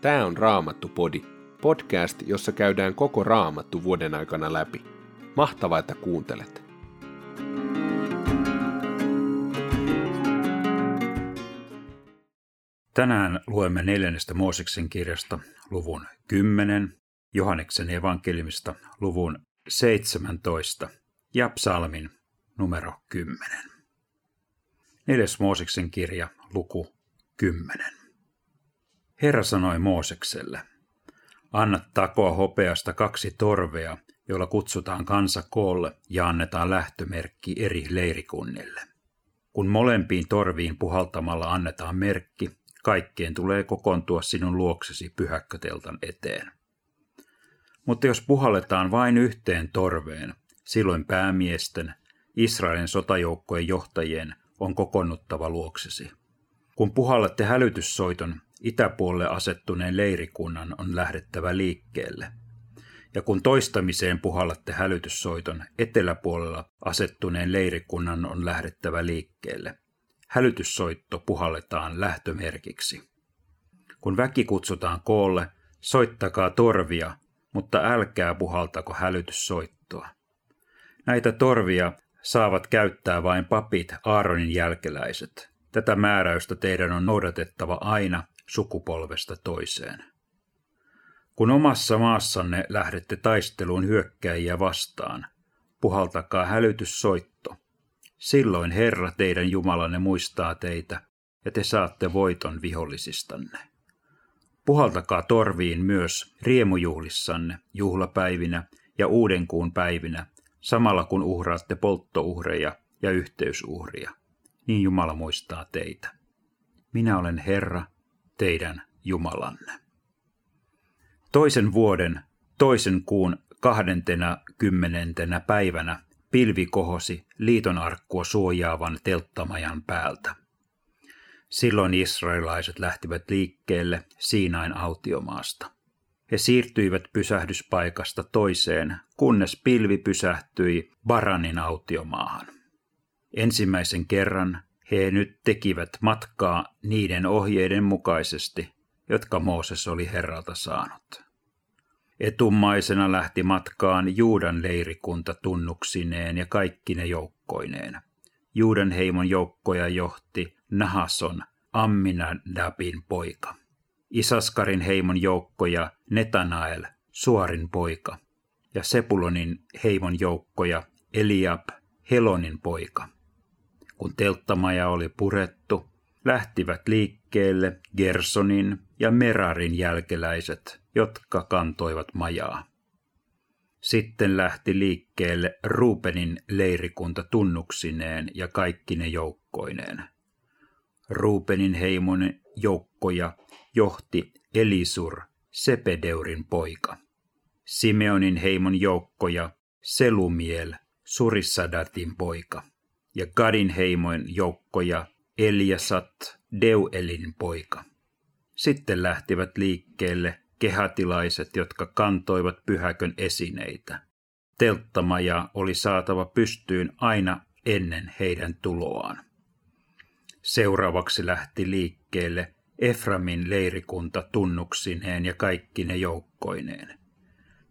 Tämä on Raamattu-podi, podcast, jossa käydään koko Raamattu vuoden aikana läpi. Mahtavaa, että kuuntelet! Tänään luemme neljännestä Mooseksen kirjasta luvun 10, Johanneksen evankeliumista luvun 17 ja psalmin numero 10. Neljäs Mooseksen kirja, luku 10. Herra sanoi Moosekselle, anna takoa hopeasta kaksi torvea, joilla kutsutaan kansa koolle ja annetaan lähtömerkki eri leirikunnille. Kun molempiin torviin puhaltamalla annetaan merkki, kaikkien tulee kokoontua sinun luoksesi pyhäkköteltan eteen. Mutta jos puhalletaan vain yhteen torveen, silloin päämiesten, Israelin sotajoukkojen johtajien on kokonnuttava luoksesi. Kun puhallatte hälytyssoiton, itäpuolelle asettuneen leirikunnan on lähdettävä liikkeelle. Ja kun toistamiseen puhallatte hälytyssoiton, eteläpuolella asettuneen leirikunnan on lähdettävä liikkeelle. Hälytyssoitto puhalletaan lähtömerkiksi. Kun väki kutsutaan koolle, soittakaa torvia, mutta älkää puhaltako hälytyssoittoa. Näitä torvia saavat käyttää vain papit Aaronin jälkeläiset. Tätä määräystä teidän on noudatettava aina sukupolvesta toiseen. Kun omassa maassanne lähdette taisteluun hyökkäjiä vastaan, puhaltakaa hälytyssoitto. Silloin Herra teidän Jumalanne muistaa teitä, ja te saatte voiton vihollisistanne. Puhaltakaa torviin myös riemujuhlissanne, juhlapäivinä ja uudenkuun päivinä, samalla kun uhraatte polttouhreja ja yhteysuhria. Niin Jumala muistaa teitä. Minä olen Herra, teidän Jumalanne. Toisen vuoden, toisen kuun kahdentena kymmenentenä päivänä pilvi kohosi liitonarkkua suojaavan telttamajan päältä. Silloin israelaiset lähtivät liikkeelle Siinain autiomaasta. He siirtyivät pysähdyspaikasta toiseen, kunnes pilvi pysähtyi Baranin autiomaahan. Ensimmäisen kerran he nyt tekivät matkaa niiden ohjeiden mukaisesti, jotka Mooses oli Herralta saanut. Etummaisena lähti matkaan Juudan leirikunta tunnuksineen ja kaikki ne joukkoineen. Juudan heimon joukkoja johti Nahason, Amminadabin poika. Isaskarin heimon joukkoja Netanael, Suorin poika. Ja Sepulonin heimon joukkoja Eliab, Helonin poika. Kun telttamaja oli purettu, lähtivät liikkeelle Gersonin ja Merarin jälkeläiset, jotka kantoivat majaa. Sitten lähti liikkeelle Ruupenin leirikunta tunnuksineen ja kaikki ne joukkoineen. Ruupenin heimon joukkoja johti Elisur, Sepedeurin poika. Simeonin heimon joukkoja Selumiel, Surissadatin poika ja Gadin heimoin joukkoja Eliasat, Deuelin poika. Sitten lähtivät liikkeelle kehatilaiset, jotka kantoivat pyhäkön esineitä. Telttamaja oli saatava pystyyn aina ennen heidän tuloaan. Seuraavaksi lähti liikkeelle Eframin leirikunta tunnuksineen ja kaikki ne joukkoineen.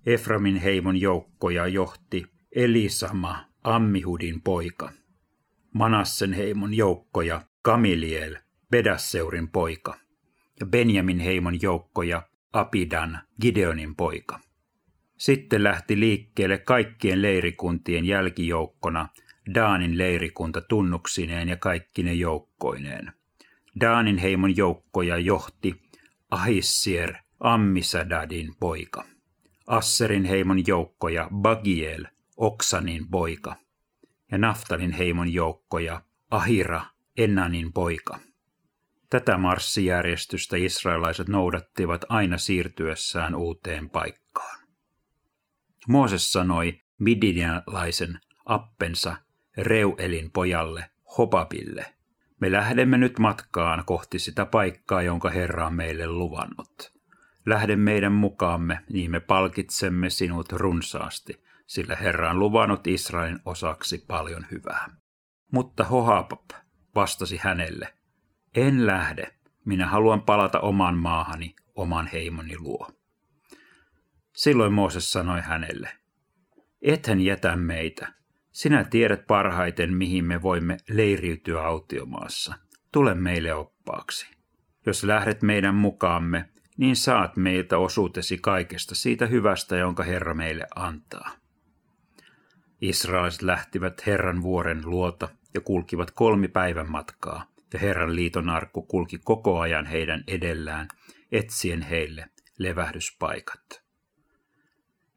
Eframin heimon joukkoja johti Elisama, Ammihudin poika. Manassen heimon joukkoja Kamiliel, Bedasseurin poika, ja Benjamin heimon joukkoja Apidan, Gideonin poika. Sitten lähti liikkeelle kaikkien leirikuntien jälkijoukkona Daanin leirikunta tunnuksineen ja kaikki ne joukkoineen. Daanin heimon joukkoja johti Ahissier, Ammisadadin poika. Asserin heimon joukkoja Bagiel, Oksanin poika – ja Naftalin heimon joukkoja Ahira, Ennanin poika. Tätä marssijärjestystä israelaiset noudattivat aina siirtyessään uuteen paikkaan. Mooses sanoi Midianilaisen appensa Reuelin pojalle Hobabille, me lähdemme nyt matkaan kohti sitä paikkaa, jonka Herra on meille luvannut. Lähde meidän mukaamme, niin me palkitsemme sinut runsaasti, sillä Herra on luvannut Israelin osaksi paljon hyvää. Mutta Hohapap vastasi hänelle, en lähde, minä haluan palata oman maahani, oman heimoni luo. Silloin Mooses sanoi hänelle, ethän jätä meitä. Sinä tiedät parhaiten, mihin me voimme leiriytyä autiomaassa. Tule meille oppaaksi. Jos lähdet meidän mukaamme, niin saat meiltä osuutesi kaikesta siitä hyvästä, jonka Herra meille antaa. Israeliset lähtivät Herran vuoren luota ja kulkivat kolmi päivän matkaa, ja Herran liiton arkku kulki koko ajan heidän edellään, etsien heille levähdyspaikat.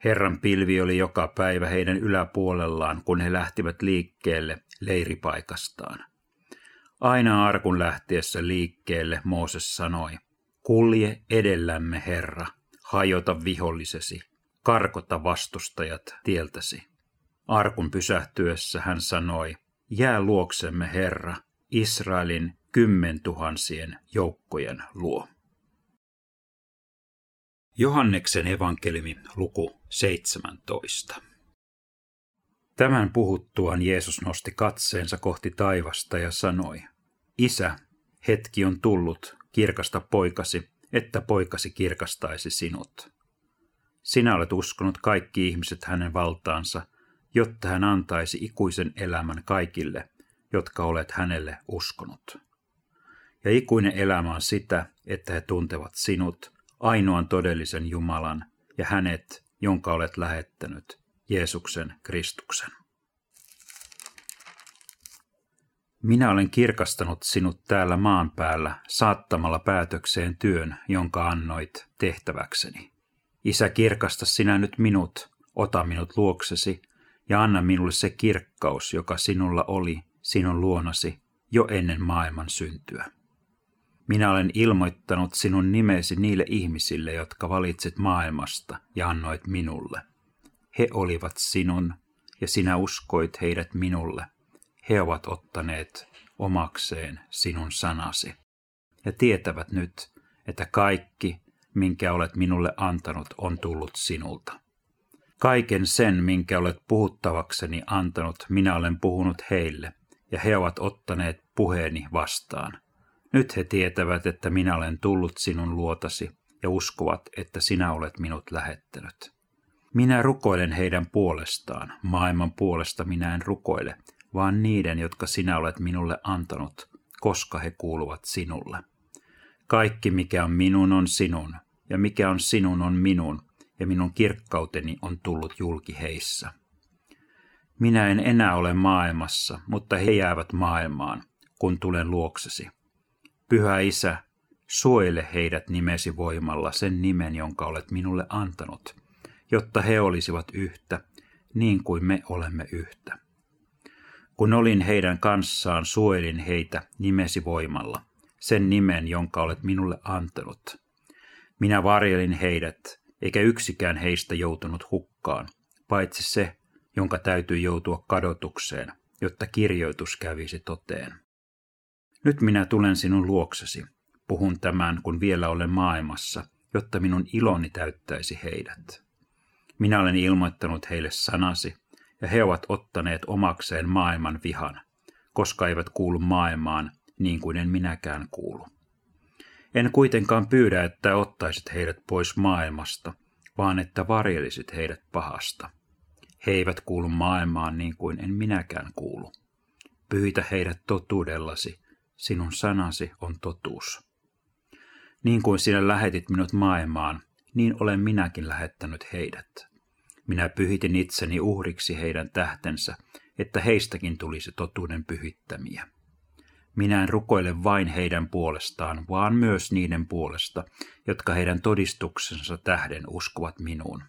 Herran pilvi oli joka päivä heidän yläpuolellaan, kun he lähtivät liikkeelle leiripaikastaan. Aina arkun lähtiessä liikkeelle Mooses sanoi, kulje edellämme Herra, hajota vihollisesi, karkota vastustajat tieltäsi. Arkun pysähtyessä hän sanoi, jää luoksemme Herra, Israelin kymmentuhansien joukkojen luo. Johanneksen evankeliumi luku 17. Tämän puhuttuaan Jeesus nosti katseensa kohti taivasta ja sanoi, Isä, hetki on tullut, kirkasta poikasi, että poikasi kirkastaisi sinut. Sinä olet uskonut kaikki ihmiset hänen valtaansa, jotta hän antaisi ikuisen elämän kaikille, jotka olet hänelle uskonut. Ja ikuinen elämä on sitä, että he tuntevat sinut, ainoan todellisen Jumalan, ja hänet, jonka olet lähettänyt, Jeesuksen Kristuksen. Minä olen kirkastanut sinut täällä maan päällä saattamalla päätökseen työn, jonka annoit tehtäväkseni. Isä, kirkasta sinä nyt minut, ota minut luoksesi ja anna minulle se kirkkaus, joka sinulla oli sinun luonasi jo ennen maailman syntyä. Minä olen ilmoittanut sinun nimesi niille ihmisille, jotka valitsit maailmasta ja annoit minulle. He olivat sinun, ja sinä uskoit heidät minulle. He ovat ottaneet omakseen sinun sanasi. Ja tietävät nyt, että kaikki, minkä olet minulle antanut, on tullut sinulta. Kaiken sen, minkä olet puhuttavakseni antanut, minä olen puhunut heille, ja he ovat ottaneet puheeni vastaan. Nyt he tietävät, että minä olen tullut sinun luotasi, ja uskovat, että sinä olet minut lähettänyt. Minä rukoilen heidän puolestaan, maailman puolesta minä en rukoile, vaan niiden, jotka sinä olet minulle antanut, koska he kuuluvat sinulle. Kaikki, mikä on minun, on sinun, ja mikä on sinun, on minun, ja minun kirkkauteni on tullut julki heissä. Minä en enää ole maailmassa, mutta he jäävät maailmaan, kun tulen luoksesi. Pyhä Isä, suojele heidät nimesi voimalla sen nimen, jonka olet minulle antanut, jotta he olisivat yhtä, niin kuin me olemme yhtä. Kun olin heidän kanssaan, suojelin heitä nimesi voimalla, sen nimen, jonka olet minulle antanut. Minä varjelin heidät, eikä yksikään heistä joutunut hukkaan, paitsi se, jonka täytyy joutua kadotukseen, jotta kirjoitus kävisi toteen. Nyt minä tulen sinun luoksesi, puhun tämän, kun vielä olen maailmassa, jotta minun iloni täyttäisi heidät. Minä olen ilmoittanut heille sanasi, ja he ovat ottaneet omakseen maailman vihan, koska eivät kuulu maailmaan niin kuin en minäkään kuulu. En kuitenkaan pyydä, että ottaisit heidät pois maailmasta, vaan että varjelisit heidät pahasta. He eivät kuulu maailmaan niin kuin en minäkään kuulu. Pyhitä heidät totuudellasi, sinun sanasi on totuus. Niin kuin sinä lähetit minut maailmaan, niin olen minäkin lähettänyt heidät. Minä pyhitin itseni uhriksi heidän tähtensä, että heistäkin tulisi totuuden pyhittämiä. Minä en rukoile vain heidän puolestaan, vaan myös niiden puolesta, jotka heidän todistuksensa tähden uskovat minuun.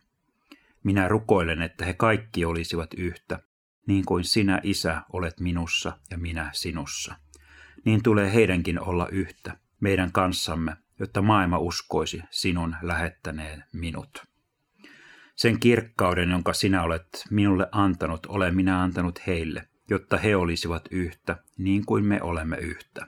Minä rukoilen, että he kaikki olisivat yhtä, niin kuin sinä, Isä, olet minussa ja minä sinussa. Niin tulee heidänkin olla yhtä, meidän kanssamme, jotta maailma uskoisi sinun lähettäneen minut. Sen kirkkauden, jonka sinä olet minulle antanut, olen minä antanut heille, jotta he olisivat yhtä, niin kuin me olemme yhtä.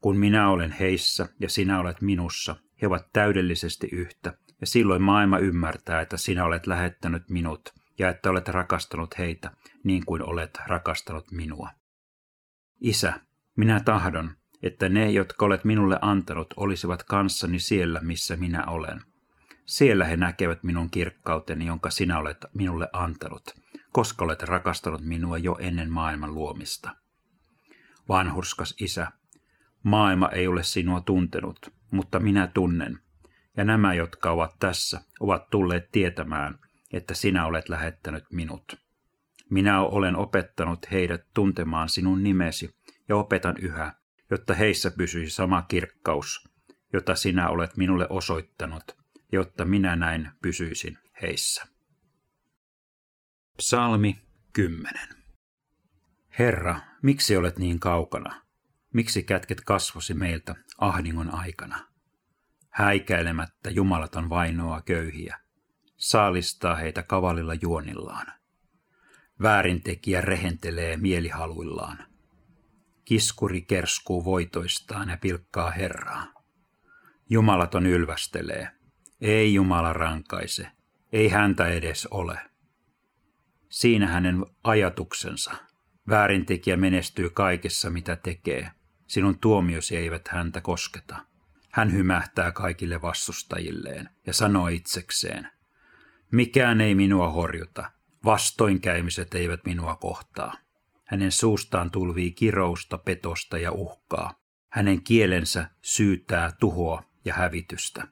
Kun minä olen heissä ja sinä olet minussa, he ovat täydellisesti yhtä, ja silloin maailma ymmärtää, että sinä olet lähettänyt minut ja että olet rakastanut heitä niin kuin olet rakastanut minua. Isä, minä tahdon, että ne, jotka olet minulle antanut, olisivat kanssani siellä, missä minä olen. Siellä he näkevät minun kirkkauteni, jonka sinä olet minulle antanut, koska olet rakastanut minua jo ennen maailman luomista. Vanhurskas isä, maailma ei ole sinua tuntenut, mutta minä tunnen, ja nämä, jotka ovat tässä, ovat tulleet tietämään, että sinä olet lähettänyt minut. Minä olen opettanut heidät tuntemaan sinun nimesi ja opetan yhä, jotta heissä pysyisi sama kirkkaus, jota sinä olet minulle osoittanut, jotta minä näin pysyisin heissä. Psalmi 10 Herra, miksi olet niin kaukana? Miksi kätket kasvosi meiltä ahdingon aikana? Häikäilemättä Jumalaton vainoa köyhiä, saalistaa heitä kavalilla juonillaan. Väärintekijä rehentelee mielihaluillaan. Kiskuri kerskuu voitoistaan ja pilkkaa Herraa. Jumalaton ylvästelee. Ei Jumala rankaise. Ei häntä edes ole. Siinä hänen ajatuksensa. Väärintekijä menestyy kaikessa, mitä tekee. Sinun tuomiosi eivät häntä kosketa. Hän hymähtää kaikille vastustajilleen ja sanoo itsekseen, mikään ei minua horjuta, vastoinkäymiset eivät minua kohtaa. Hänen suustaan tulvii kirousta, petosta ja uhkaa. Hänen kielensä syytää tuhoa ja hävitystä.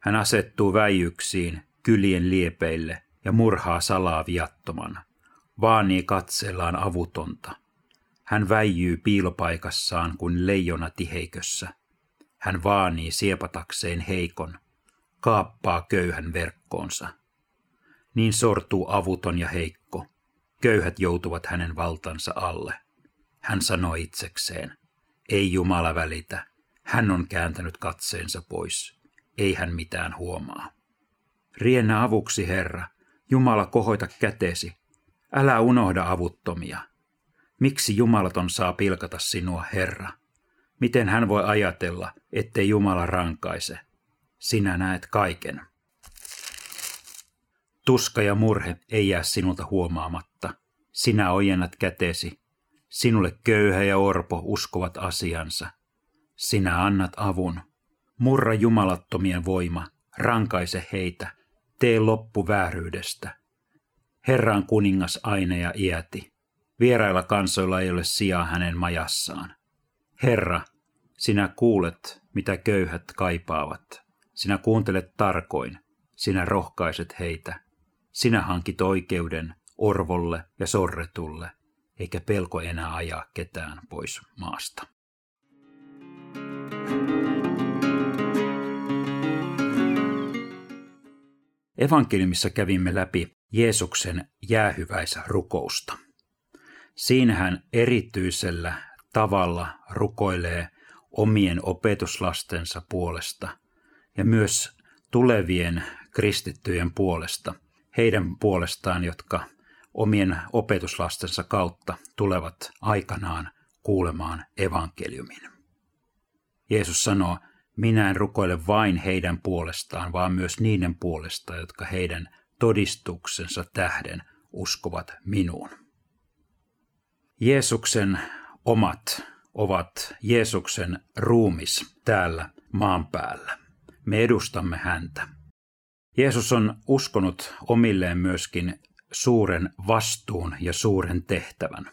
Hän asettuu väijyksiin, kylien liepeille ja murhaa salaa viattoman. Vaanii katsellaan avutonta. Hän väijyy piilopaikassaan kuin leijona tiheikössä. Hän vaanii siepatakseen heikon, kaappaa köyhän verkkoonsa. Niin sortuu avuton ja heikko. Köyhät joutuvat hänen valtansa alle. Hän sanoi itsekseen, ei Jumala välitä, hän on kääntänyt katseensa pois, ei hän mitään huomaa. Riennä avuksi, Herra, Jumala kohoita kätesi, älä unohda avuttomia. Miksi Jumalaton saa pilkata sinua, Herra? Miten hän voi ajatella, ettei Jumala rankaise? Sinä näet kaiken. Tuska ja murhe ei jää sinulta huomaamatta. Sinä ojennat kätesi. Sinulle köyhä ja orpo uskovat asiansa. Sinä annat avun. Murra jumalattomien voima, rankaise heitä. Tee loppu vääryydestä. Herran kuningas aine ja iäti. Vierailla kansoilla ei ole sijaa hänen majassaan. Herra, sinä kuulet, mitä köyhät kaipaavat. Sinä kuuntelet tarkoin, sinä rohkaiset heitä. Sinä hankit oikeuden orvolle ja sorretulle, eikä pelko enää ajaa ketään pois maasta. Evankeliumissa kävimme läpi Jeesuksen jäähyväisrukousta. Siinä hän erityisellä tavalla rukoilee omien opetuslastensa puolesta ja myös tulevien kristittyjen puolesta, heidän puolestaan, jotka omien opetuslastensa kautta tulevat aikanaan kuulemaan evankeliumin. Jeesus sanoo, minä en rukoile vain heidän puolestaan, vaan myös niiden puolesta, jotka heidän todistuksensa tähden uskovat minuun. Jeesuksen omat ovat Jeesuksen ruumis täällä maan päällä. Me edustamme häntä. Jeesus on uskonut omilleen myöskin suuren vastuun ja suuren tehtävän.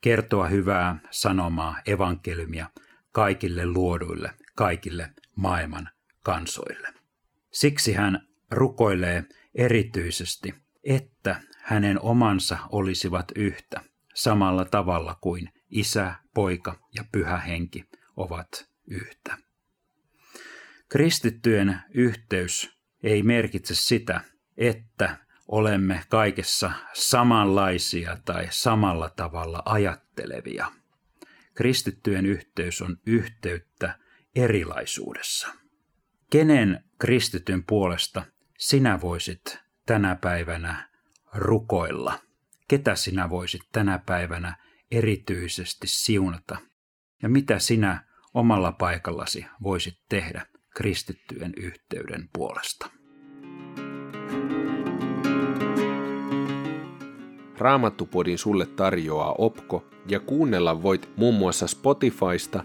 Kertoa hyvää sanomaa, evankeliumia kaikille luoduille, kaikille maailman kansoille. Siksi hän rukoilee erityisesti, että hänen omansa olisivat yhtä, samalla tavalla kuin isä, poika ja pyhä henki ovat yhtä. Kristittyjen yhteys ei merkitse sitä, että olemme kaikessa samanlaisia tai samalla tavalla ajattelevia. Kristittyjen yhteys on yhteyttä erilaisuudessa. Kenen kristityn puolesta sinä voisit tänä päivänä rukoilla? Ketä sinä voisit tänä päivänä erityisesti siunata? Ja mitä sinä omalla paikallasi voisit tehdä kristittyjen yhteyden puolesta? Raamattupodin sulle tarjoaa Opko ja kuunnella voit muun muassa Spotifysta,